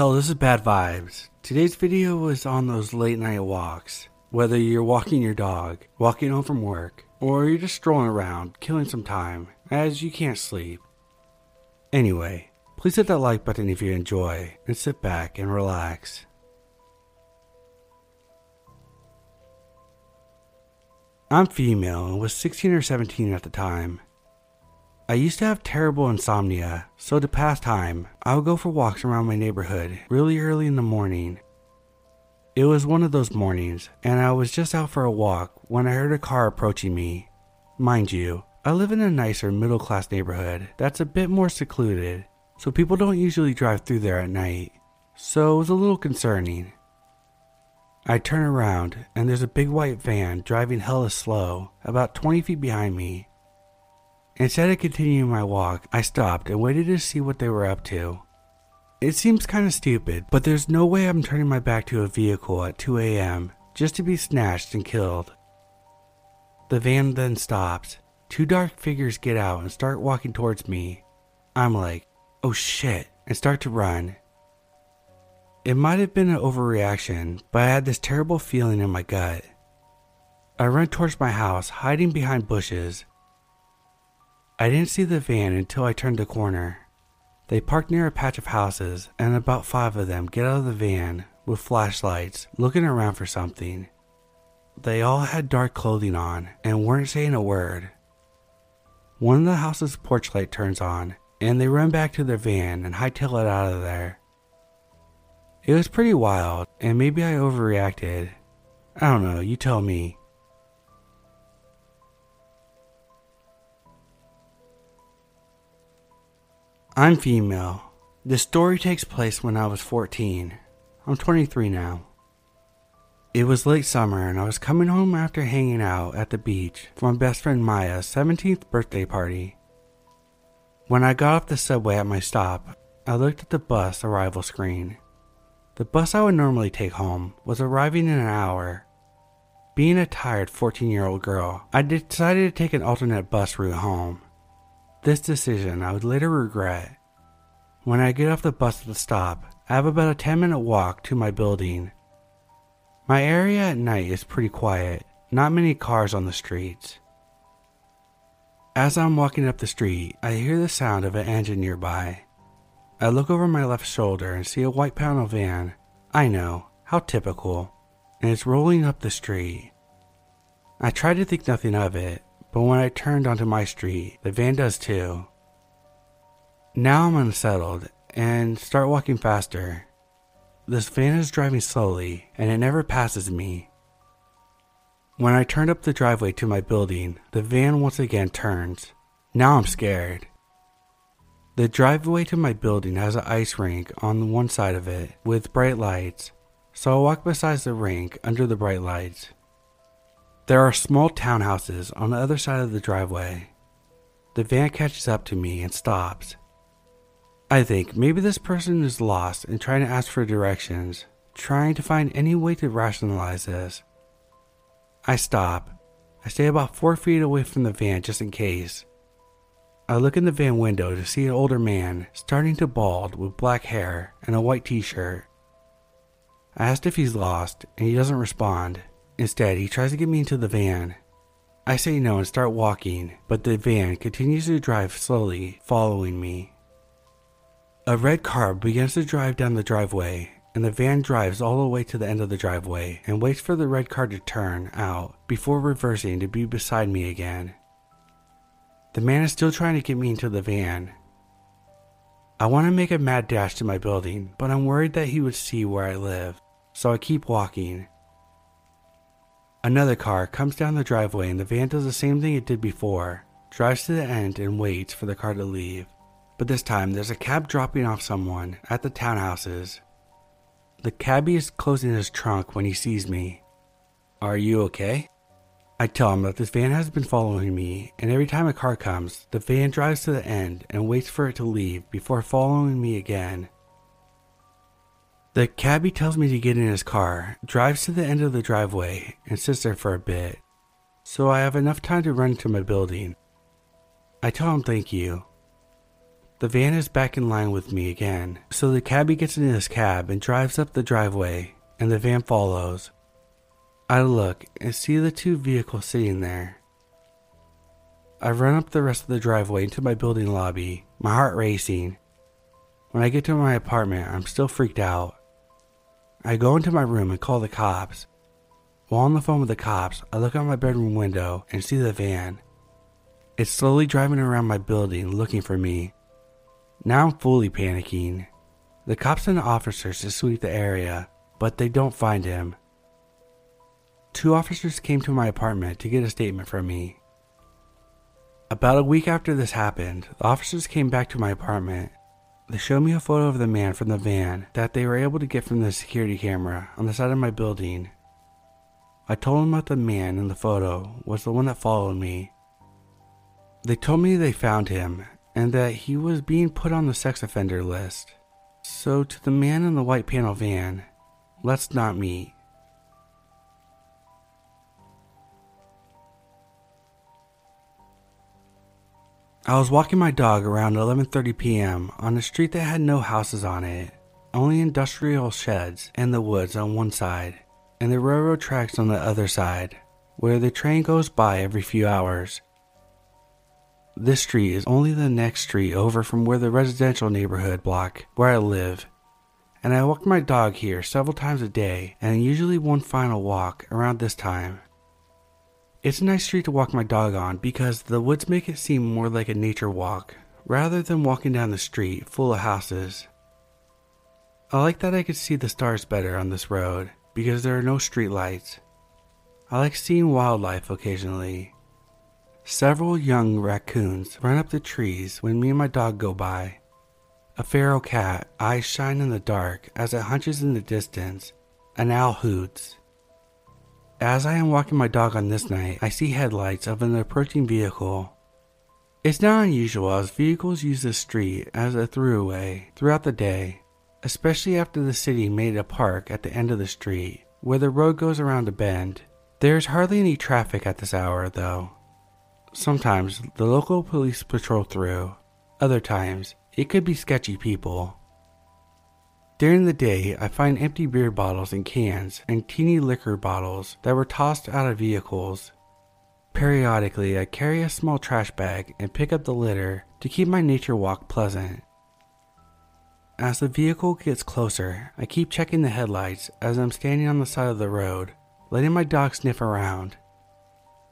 Hell, this is bad vibes. Today's video was on those late night walks. Whether you're walking your dog, walking home from work, or you're just strolling around, killing some time, as you can't sleep. Anyway, please hit that like button if you enjoy, and sit back and relax. I'm female and was 16 or 17 at the time. I used to have terrible insomnia, so to pass time, I would go for walks around my neighborhood really early in the morning. It was one of those mornings, and I was just out for a walk when I heard a car approaching me. Mind you, I live in a nicer middle class neighborhood that's a bit more secluded, so people don't usually drive through there at night, so it was a little concerning. I turn around, and there's a big white van driving hella slow, about 20 feet behind me. Instead of continuing my walk, I stopped and waited to see what they were up to. It seems kind of stupid, but there's no way I'm turning my back to a vehicle at 2 a.m. just to be snatched and killed. The van then stops. Two dark figures get out and start walking towards me. I'm like, oh shit, and start to run. It might have been an overreaction, but I had this terrible feeling in my gut. I run towards my house, hiding behind bushes, I didn't see the van until I turned the corner. They parked near a patch of houses, and about five of them get out of the van with flashlights, looking around for something. They all had dark clothing on and weren't saying a word. One of the house's porch light turns on, and they run back to their van and hightail it out of there. It was pretty wild, and maybe I overreacted. I don't know, you tell me. I'm female. This story takes place when I was 14. I'm 23 now. It was late summer and I was coming home after hanging out at the beach for my best friend Maya's 17th birthday party. When I got off the subway at my stop, I looked at the bus arrival screen. The bus I would normally take home was arriving in an hour. Being a tired 14 year old girl, I decided to take an alternate bus route home. This decision I would later regret. When I get off the bus at the stop, I have about a 10 minute walk to my building. My area at night is pretty quiet, not many cars on the streets. As I'm walking up the street, I hear the sound of an engine nearby. I look over my left shoulder and see a white panel van. I know, how typical. And it's rolling up the street. I try to think nothing of it, but when I turned onto my street, the van does too. Now I'm unsettled and start walking faster. This van is driving slowly and it never passes me. When I turn up the driveway to my building, the van once again turns. Now I'm scared. The driveway to my building has an ice rink on one side of it with bright lights, so I walk beside the rink under the bright lights. There are small townhouses on the other side of the driveway. The van catches up to me and stops. I think maybe this person is lost and trying to ask for directions, trying to find any way to rationalize this. I stop. I stay about four feet away from the van just in case. I look in the van window to see an older man starting to bald with black hair and a white t shirt. I asked if he's lost, and he doesn't respond. Instead, he tries to get me into the van. I say no and start walking, but the van continues to drive slowly, following me. A red car begins to drive down the driveway, and the van drives all the way to the end of the driveway and waits for the red car to turn out before reversing to be beside me again. The man is still trying to get me into the van. I want to make a mad dash to my building, but I'm worried that he would see where I live, so I keep walking. Another car comes down the driveway and the van does the same thing it did before, drives to the end and waits for the car to leave. But this time there's a cab dropping off someone at the townhouses. The cabbie is closing his trunk when he sees me. Are you okay? I tell him that this van has been following me, and every time a car comes, the van drives to the end and waits for it to leave before following me again. The cabbie tells me to get in his car, drives to the end of the driveway, and sits there for a bit, so I have enough time to run to my building. I tell him thank you. The van is back in line with me again, so the cabbie gets in his cab and drives up the driveway, and the van follows. I look and see the two vehicles sitting there. I run up the rest of the driveway into my building lobby, my heart racing. When I get to my apartment, I'm still freaked out. I go into my room and call the cops. While on the phone with the cops, I look out my bedroom window and see the van. It's slowly driving around my building looking for me. Now I'm fully panicking. The cops send officers to sweep the area, but they don't find him. Two officers came to my apartment to get a statement from me. About a week after this happened, the officers came back to my apartment. They showed me a photo of the man from the van that they were able to get from the security camera on the side of my building. I told them that the man in the photo was the one that followed me. They told me they found him and that he was being put on the sex offender list. So, to the man in the white panel van, let's not meet. I was walking my dog around 11:30 p.m. on a street that had no houses on it, only industrial sheds and the woods on one side, and the railroad tracks on the other side, where the train goes by every few hours. This street is only the next street over from where the residential neighborhood block where I live. And I walk my dog here several times a day and usually one final walk around this time. It's a nice street to walk my dog on because the woods make it seem more like a nature walk rather than walking down the street full of houses. I like that I could see the stars better on this road because there are no street lights. I like seeing wildlife occasionally Several young raccoons run up the trees when me and my dog go by. A feral cat, eyes shine in the dark as it hunches in the distance. An owl hoots. As I am walking my dog on this night, I see headlights of an approaching vehicle. It's not unusual as vehicles use this street as a throughway throughout the day, especially after the city made a park at the end of the street where the road goes around a bend. There is hardly any traffic at this hour, though. Sometimes the local police patrol through, other times it could be sketchy people. During the day, I find empty beer bottles and cans and teeny liquor bottles that were tossed out of vehicles. Periodically, I carry a small trash bag and pick up the litter to keep my nature walk pleasant. As the vehicle gets closer, I keep checking the headlights as I'm standing on the side of the road, letting my dog sniff around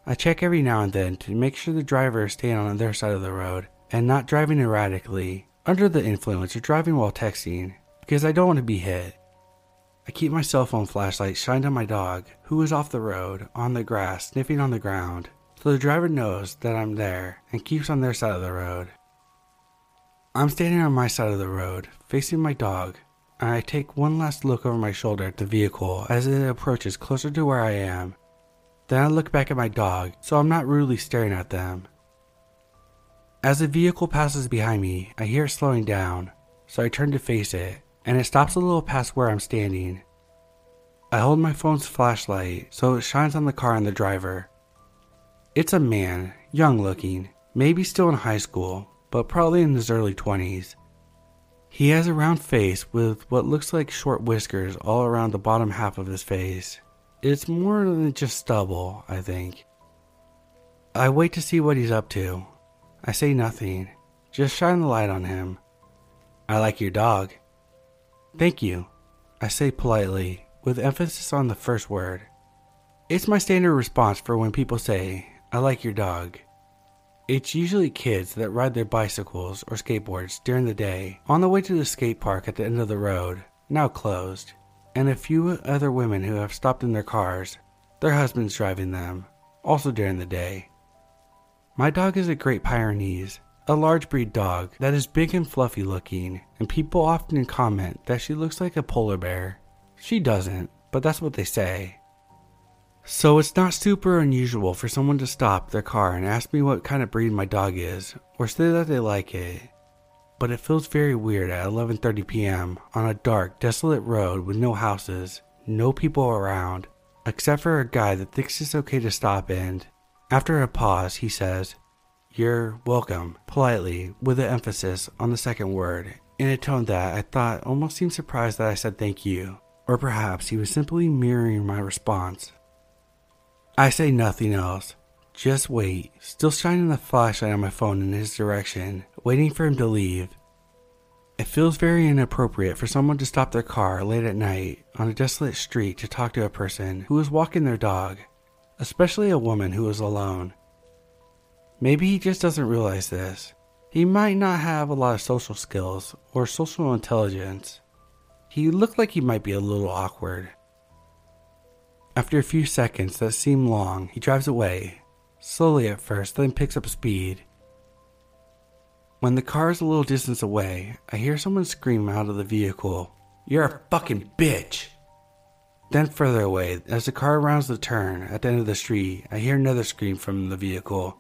I check every now and then to make sure the driver is staying on their side of the road and not driving erratically, under the influence, or driving while texting, because I don't want to be hit. I keep my cell phone flashlight shined on my dog, who is off the road, on the grass, sniffing on the ground, so the driver knows that I'm there and keeps on their side of the road. I'm standing on my side of the road, facing my dog, and I take one last look over my shoulder at the vehicle as it approaches closer to where I am then I look back at my dog, so I'm not rudely staring at them. As the vehicle passes behind me, I hear it slowing down, so I turn to face it, and it stops a little past where I'm standing. I hold my phone's flashlight so it shines on the car and the driver. It's a man, young looking, maybe still in high school, but probably in his early 20s. He has a round face with what looks like short whiskers all around the bottom half of his face. It's more than just stubble, I think. I wait to see what he's up to. I say nothing, just shine the light on him. I like your dog. Thank you, I say politely, with emphasis on the first word. It's my standard response for when people say, I like your dog. It's usually kids that ride their bicycles or skateboards during the day on the way to the skate park at the end of the road, now closed and a few other women who have stopped in their cars, their husbands driving them, also during the day. My dog is a Great Pyrenees, a large breed dog that is big and fluffy looking, and people often comment that she looks like a polar bear. She doesn't, but that's what they say. So it's not super unusual for someone to stop their car and ask me what kind of breed my dog is, or say that they like it but it feels very weird at 11:30 p.m. on a dark, desolate road with no houses, no people around, except for a guy that thinks it's okay to stop and after a pause he says, You're welcome, politely, with an emphasis on the second word, in a tone that I thought almost seemed surprised that I said thank you, or perhaps he was simply mirroring my response. I say nothing else, just wait, still shining the flashlight on my phone in his direction, waiting for him to leave. It feels very inappropriate for someone to stop their car late at night on a desolate street to talk to a person who is walking their dog, especially a woman who is alone. Maybe he just doesn't realize this. He might not have a lot of social skills or social intelligence. He looked like he might be a little awkward. After a few seconds that seem long, he drives away, slowly at first, then picks up speed. When the car is a little distance away, I hear someone scream out of the vehicle, You're a fucking bitch! Then further away, as the car rounds the turn at the end of the street, I hear another scream from the vehicle,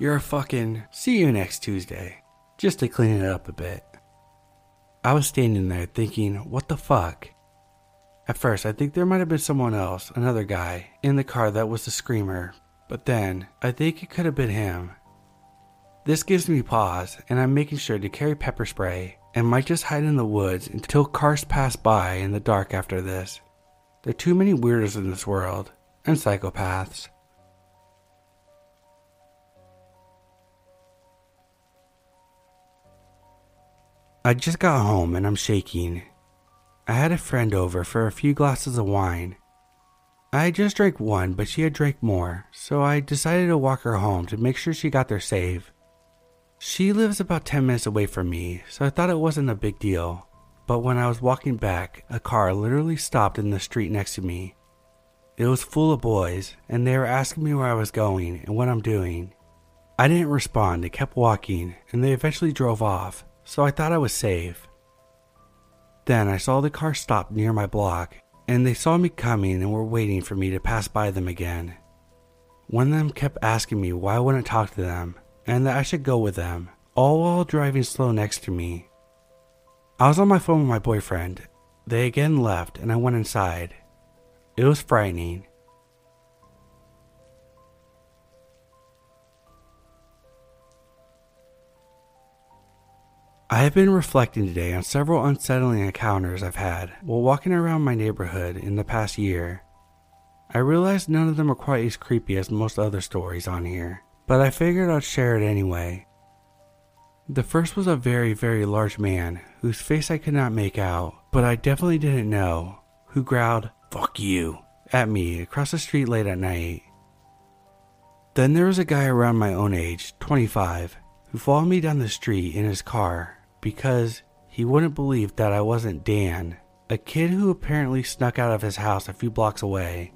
You're a fucking. See you next Tuesday. Just to clean it up a bit. I was standing there thinking, What the fuck? At first, I think there might have been someone else, another guy, in the car that was the screamer, but then I think it could have been him. This gives me pause, and I'm making sure to carry pepper spray and might just hide in the woods until cars pass by in the dark after this. There are too many weirdos in this world, and psychopaths. I just got home and I'm shaking. I had a friend over for a few glasses of wine I had just drank one, but she had drank more, so I decided to walk her home to make sure she got there safe. She lives about 10 minutes away from me, so I thought it wasn't a big deal. But when I was walking back, a car literally stopped in the street next to me. It was full of boys, and they were asking me where I was going and what I'm doing. I didn't respond and kept walking, and they eventually drove off, so I thought I was safe. Then I saw the car stop near my block, and they saw me coming and were waiting for me to pass by them again. One of them kept asking me why I wouldn't talk to them and that I should go with them, all while driving slow next to me. I was on my phone with my boyfriend. They again left and I went inside. It was frightening. I have been reflecting today on several unsettling encounters I've had while walking around my neighborhood in the past year. I realized none of them are quite as creepy as most other stories on here, but I figured I'd share it anyway. The first was a very, very large man whose face I could not make out, but I definitely didn't know, who growled, Fuck you, at me across the street late at night. Then there was a guy around my own age, 25, who followed me down the street in his car because he wouldn't believe that I wasn't Dan, a kid who apparently snuck out of his house a few blocks away.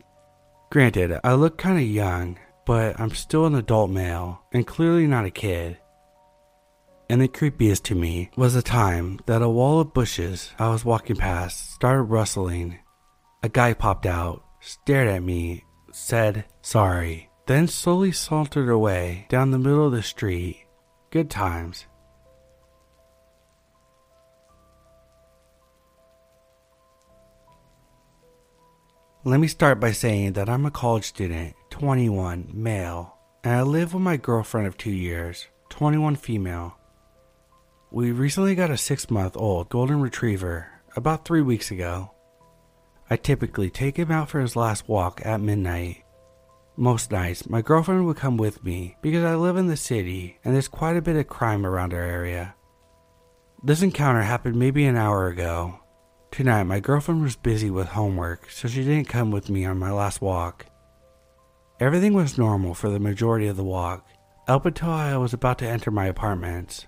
Granted, I look kind of young, but I'm still an adult male and clearly not a kid. And the creepiest to me was the time that a wall of bushes I was walking past started rustling. A guy popped out, stared at me, said sorry, then slowly sauntered away down the middle of the street. Good times. Let me start by saying that I'm a college student, 21, male, and I live with my girlfriend of two years, 21 female. We recently got a six month old golden retriever about three weeks ago. I typically take him out for his last walk at midnight. Most nights, my girlfriend would come with me because I live in the city and there's quite a bit of crime around our area. This encounter happened maybe an hour ago, Tonight, my girlfriend was busy with homework, so she didn't come with me on my last walk. Everything was normal for the majority of the walk, up until I was about to enter my apartments.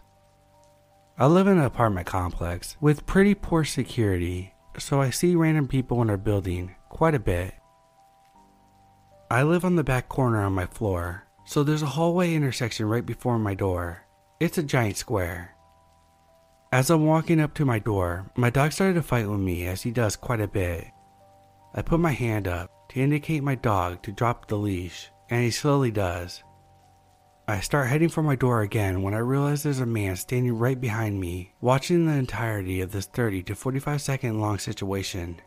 I live in an apartment complex with pretty poor security, so I see random people in our building quite a bit. I live on the back corner on my floor, so there's a hallway intersection right before my door. It's a giant square. As I'm walking up to my door, my dog started to fight with me as he does quite a bit. I put my hand up to indicate my dog to drop the leash, and he slowly does. I start heading for my door again when I realize there's a man standing right behind me, watching the entirety of this 30 to 45 second long situation.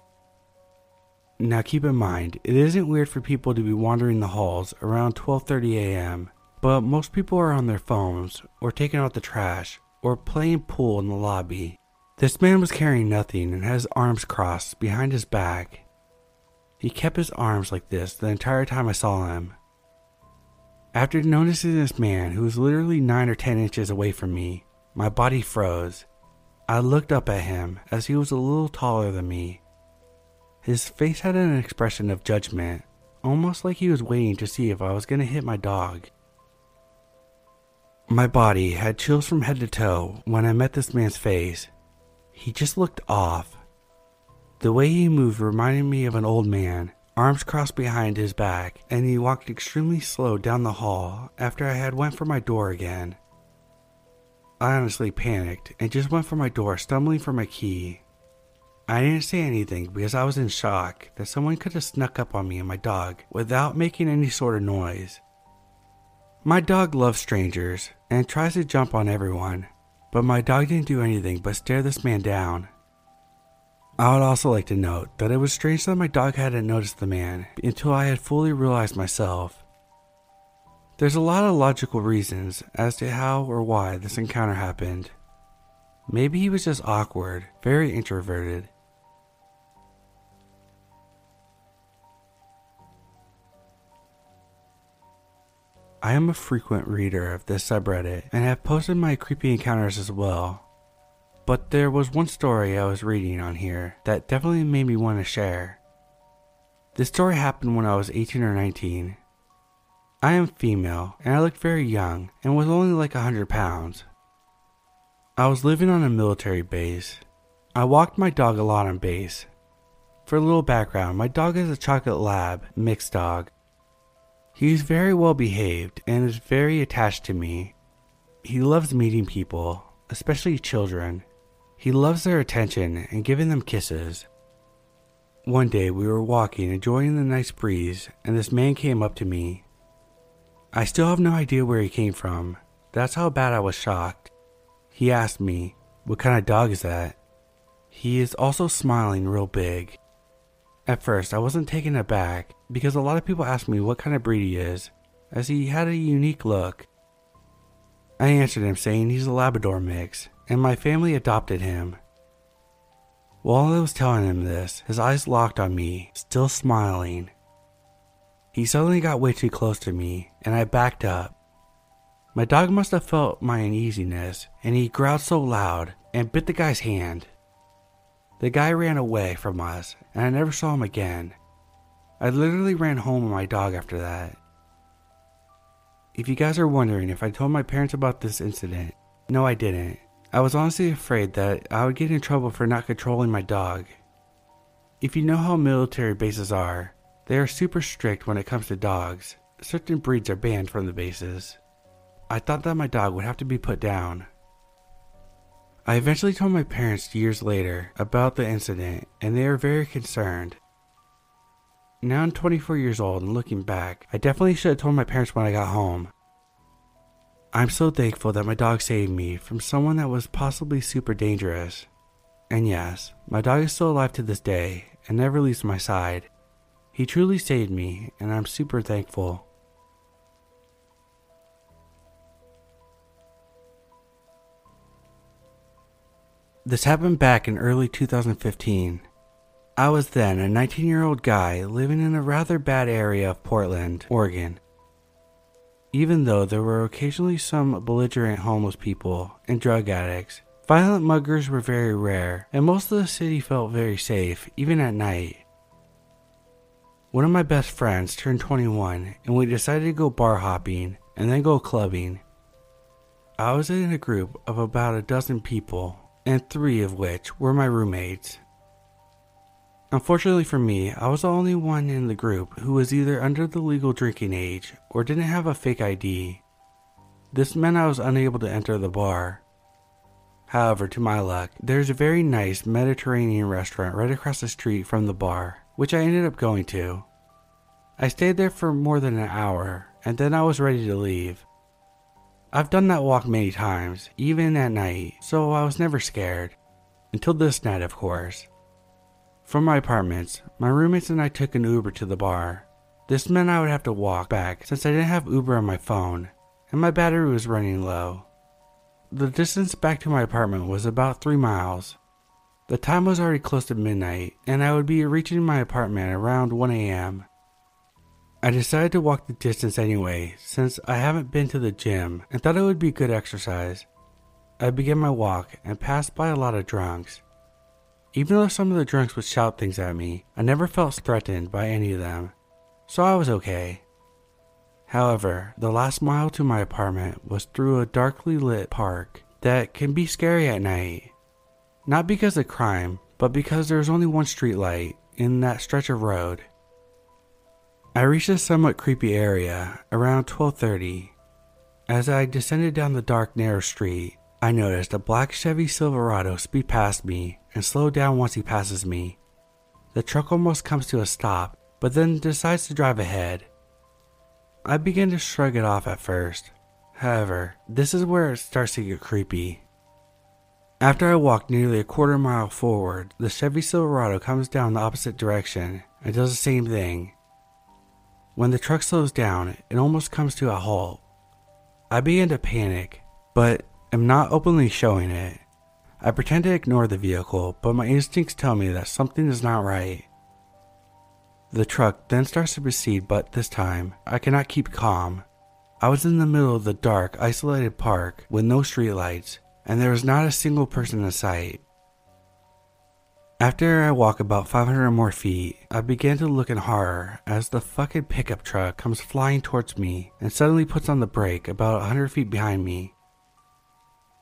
Now keep in mind, it isn't weird for people to be wandering the halls around 12:30 a.m. but most people are on their phones or taking out the trash or playing pool in the lobby. This man was carrying nothing and had his arms crossed behind his back. He kept his arms like this the entire time I saw him. After noticing this man who was literally 9 or 10 inches away from me, my body froze. I looked up at him as he was a little taller than me. His face had an expression of judgment, almost like he was waiting to see if I was going to hit my dog. My body had chills from head to toe when I met this man's face. He just looked off. The way he moved reminded me of an old man, arms crossed behind his back, and he walked extremely slow down the hall after I had went for my door again. I honestly panicked and just went for my door, stumbling for my key. I didn't say anything because I was in shock that someone could have snuck up on me and my dog without making any sort of noise. My dog loves strangers and tries to jump on everyone, but my dog didn't do anything but stare this man down. I would also like to note that it was strange that my dog hadn't noticed the man until I had fully realized myself. There's a lot of logical reasons as to how or why this encounter happened. Maybe he was just awkward, very introverted, I am a frequent reader of this subreddit and have posted my creepy encounters as well. But there was one story I was reading on here that definitely made me want to share. This story happened when I was 18 or 19. I am female and I looked very young and was only like 100 pounds. I was living on a military base. I walked my dog a lot on base. For a little background, my dog is a chocolate lab mixed dog he is very well behaved and is very attached to me. He loves meeting people, especially children. He loves their attention and giving them kisses. One day we were walking, enjoying the nice breeze, and this man came up to me. I still have no idea where he came from. That's how bad I was shocked. He asked me, What kind of dog is that? He is also smiling real big. At first, I wasn't taken aback because a lot of people ask me what kind of breed he is, as he had a unique look. I answered him saying he's a Labrador mix, and my family adopted him. While I was telling him this, his eyes locked on me, still smiling. He suddenly got way too close to me, and I backed up. My dog must have felt my uneasiness, and he growled so loud and bit the guy's hand. The guy ran away from us, and I never saw him again. I literally ran home with my dog after that. If you guys are wondering if I told my parents about this incident, no, I didn't. I was honestly afraid that I would get in trouble for not controlling my dog. If you know how military bases are, they are super strict when it comes to dogs. Certain breeds are banned from the bases. I thought that my dog would have to be put down, I eventually told my parents years later about the incident, and they were very concerned. Now I'm 24 years old, and looking back, I definitely should have told my parents when I got home. I'm so thankful that my dog saved me from someone that was possibly super dangerous. And yes, my dog is still alive to this day and never leaves my side. He truly saved me, and I'm super thankful. This happened back in early 2015. I was then a 19 year old guy living in a rather bad area of Portland, Oregon. Even though there were occasionally some belligerent homeless people and drug addicts, violent muggers were very rare, and most of the city felt very safe, even at night. One of my best friends turned 21, and we decided to go bar hopping and then go clubbing. I was in a group of about a dozen people and three of which were my roommates. Unfortunately for me, I was the only one in the group who was either under the legal drinking age or didn't have a fake ID. This meant I was unable to enter the bar. However, to my luck, there's a very nice Mediterranean restaurant right across the street from the bar, which I ended up going to. I stayed there for more than an hour, and then I was ready to leave. I've done that walk many times, even at night, so I was never scared. Until this night, of course. From my apartments, my roommates and I took an Uber to the bar. This meant I would have to walk back since I didn't have Uber on my phone. and my battery was running low. The distance back to my apartment was about three miles. The time was already close to midnight, and I would be reaching my apartment around 1 a.m. I decided to walk the distance anyway, since I haven't been to the gym and thought it would be good exercise. I began my walk and passed by a lot of drunks. Even though some of the drunks would shout things at me, I never felt threatened by any of them, so I was okay. However, the last mile to my apartment was through a darkly lit park that can be scary at night. Not because of crime, but because there's only one street light in that stretch of road. I reached a somewhat creepy area around 12:30. As I descended down the dark narrow street, I noticed a black Chevy Silverado speed past me and slow down once he passes me. The truck almost comes to a stop, but then decides to drive ahead. I begin to shrug it off at first. However, this is where it starts to get creepy. After I walk nearly a quarter mile forward, the Chevy Silverado comes down the opposite direction and does the same thing. When the truck slows down, it almost comes to a halt. I begin to panic, but am not openly showing it. I pretend to ignore the vehicle, but my instincts tell me that something is not right. The truck then starts to proceed, but this time, I cannot keep calm. I was in the middle of the dark, isolated park with no streetlights, and there was not a single person in sight. After I walk about 500 more feet, I begin to look in horror as the fucking pickup truck comes flying towards me and suddenly puts on the brake about 100 feet behind me.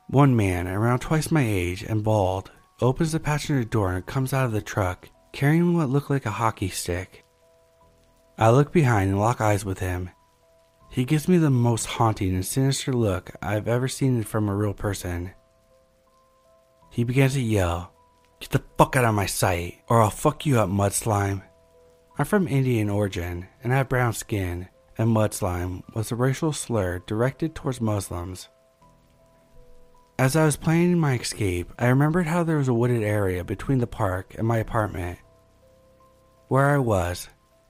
One man, around twice my age and bald, opens the passenger door and comes out of the truck carrying what looked like a hockey stick. I look behind and lock eyes with him. He gives me the most haunting and sinister look I've ever seen from a real person. He begins to yell, Get the fuck out of my sight, or I'll fuck you up, mud slime. I'm from Indian origin and I have brown skin, and mud slime was a racial slur directed towards Muslims. As I was planning my escape, I remembered how there was a wooded area between the park and my apartment. Where I was,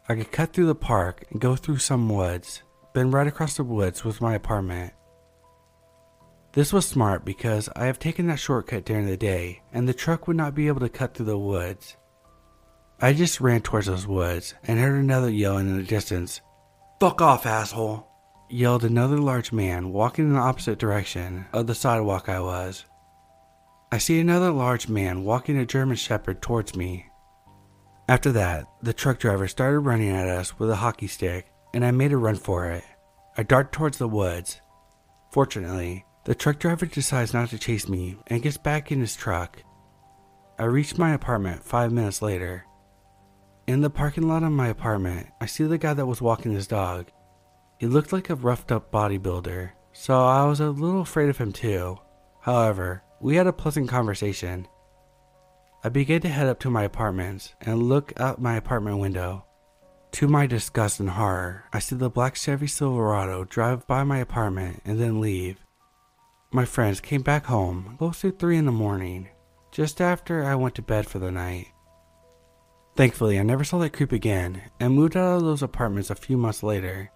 I could cut through the park and go through some woods, then right across the woods was my apartment. This was smart because I have taken that shortcut during the day and the truck would not be able to cut through the woods. I just ran towards those woods and heard another yelling in the distance. Fuck off, asshole! yelled another large man walking in the opposite direction of the sidewalk I was. I see another large man walking a German Shepherd towards me. After that, the truck driver started running at us with a hockey stick, and I made a run for it. I darted towards the woods. Fortunately, the truck driver decides not to chase me and gets back in his truck. I reach my apartment five minutes later. In the parking lot of my apartment, I see the guy that was walking his dog. He looked like a roughed up bodybuilder, so I was a little afraid of him too. However, we had a pleasant conversation. I began to head up to my apartments and look out my apartment window. To my disgust and horror, I see the black Chevy Silverado drive by my apartment and then leave. My friends came back home close to 3 in the morning, just after I went to bed for the night. Thankfully, I never saw that creep again and moved out of those apartments a few months later.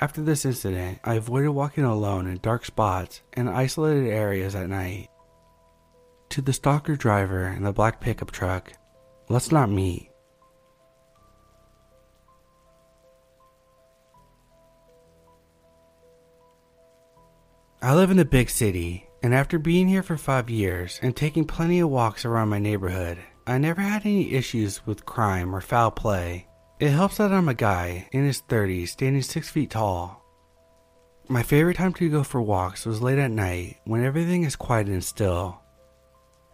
After this incident, I avoided walking alone in dark spots and isolated areas at night. To the stalker driver in the black pickup truck, let's not meet. I live in a big city, and after being here for five years and taking plenty of walks around my neighborhood, I never had any issues with crime or foul play. It helps that I'm a guy in his 30s, standing 6 feet tall. My favorite time to go for walks was late at night when everything is quiet and still.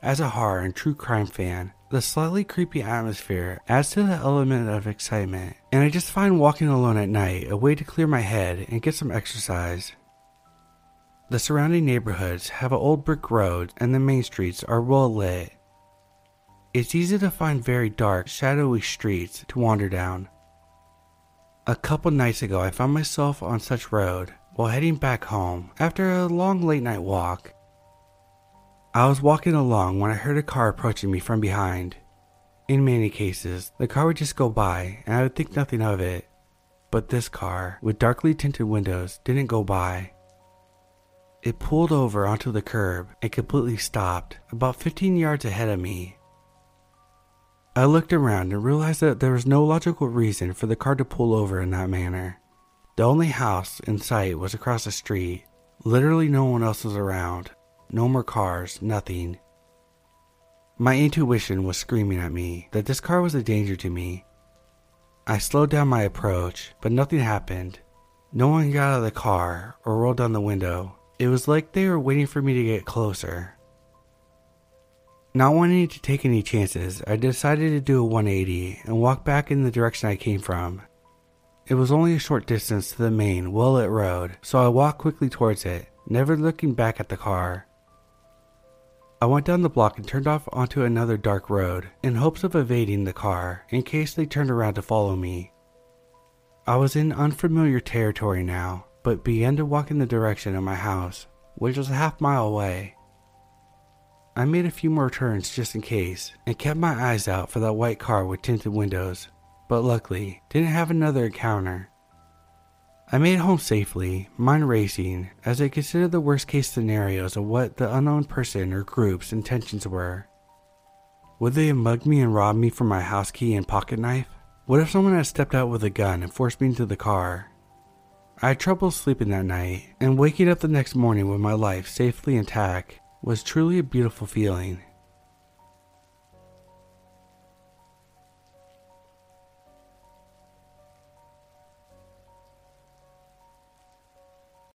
As a horror and true crime fan, the slightly creepy atmosphere adds to the element of excitement, and I just find walking alone at night a way to clear my head and get some exercise. The surrounding neighborhoods have old brick road, and the main streets are well lit. It's easy to find very dark, shadowy streets to wander down. A couple nights ago, I found myself on such road while heading back home after a long late night walk. I was walking along when I heard a car approaching me from behind. In many cases, the car would just go by and I would think nothing of it. but this car, with darkly tinted windows, didn't go by. It pulled over onto the curb and completely stopped about 15 yards ahead of me. I looked around and realized that there was no logical reason for the car to pull over in that manner. The only house in sight was across the street. Literally, no one else was around. No more cars, nothing. My intuition was screaming at me that this car was a danger to me. I slowed down my approach, but nothing happened. No one got out of the car or rolled down the window. It was like they were waiting for me to get closer. Not wanting to take any chances, I decided to do a 180 and walk back in the direction I came from. It was only a short distance to the main, well lit road, so I walked quickly towards it, never looking back at the car. I went down the block and turned off onto another dark road in hopes of evading the car in case they turned around to follow me. I was in unfamiliar territory now, but began to walk in the direction of my house, which was a half mile away. I made a few more turns just in case and kept my eyes out for that white car with tinted windows, but luckily didn't have another encounter. I made home safely, mind racing, as I considered the worst case scenarios of what the unknown person or group's intentions were. Would they have mugged me and robbed me for my house key and pocket knife? What if someone had stepped out with a gun and forced me into the car? I had trouble sleeping that night, and waking up the next morning with my life safely intact was truly a beautiful feeling.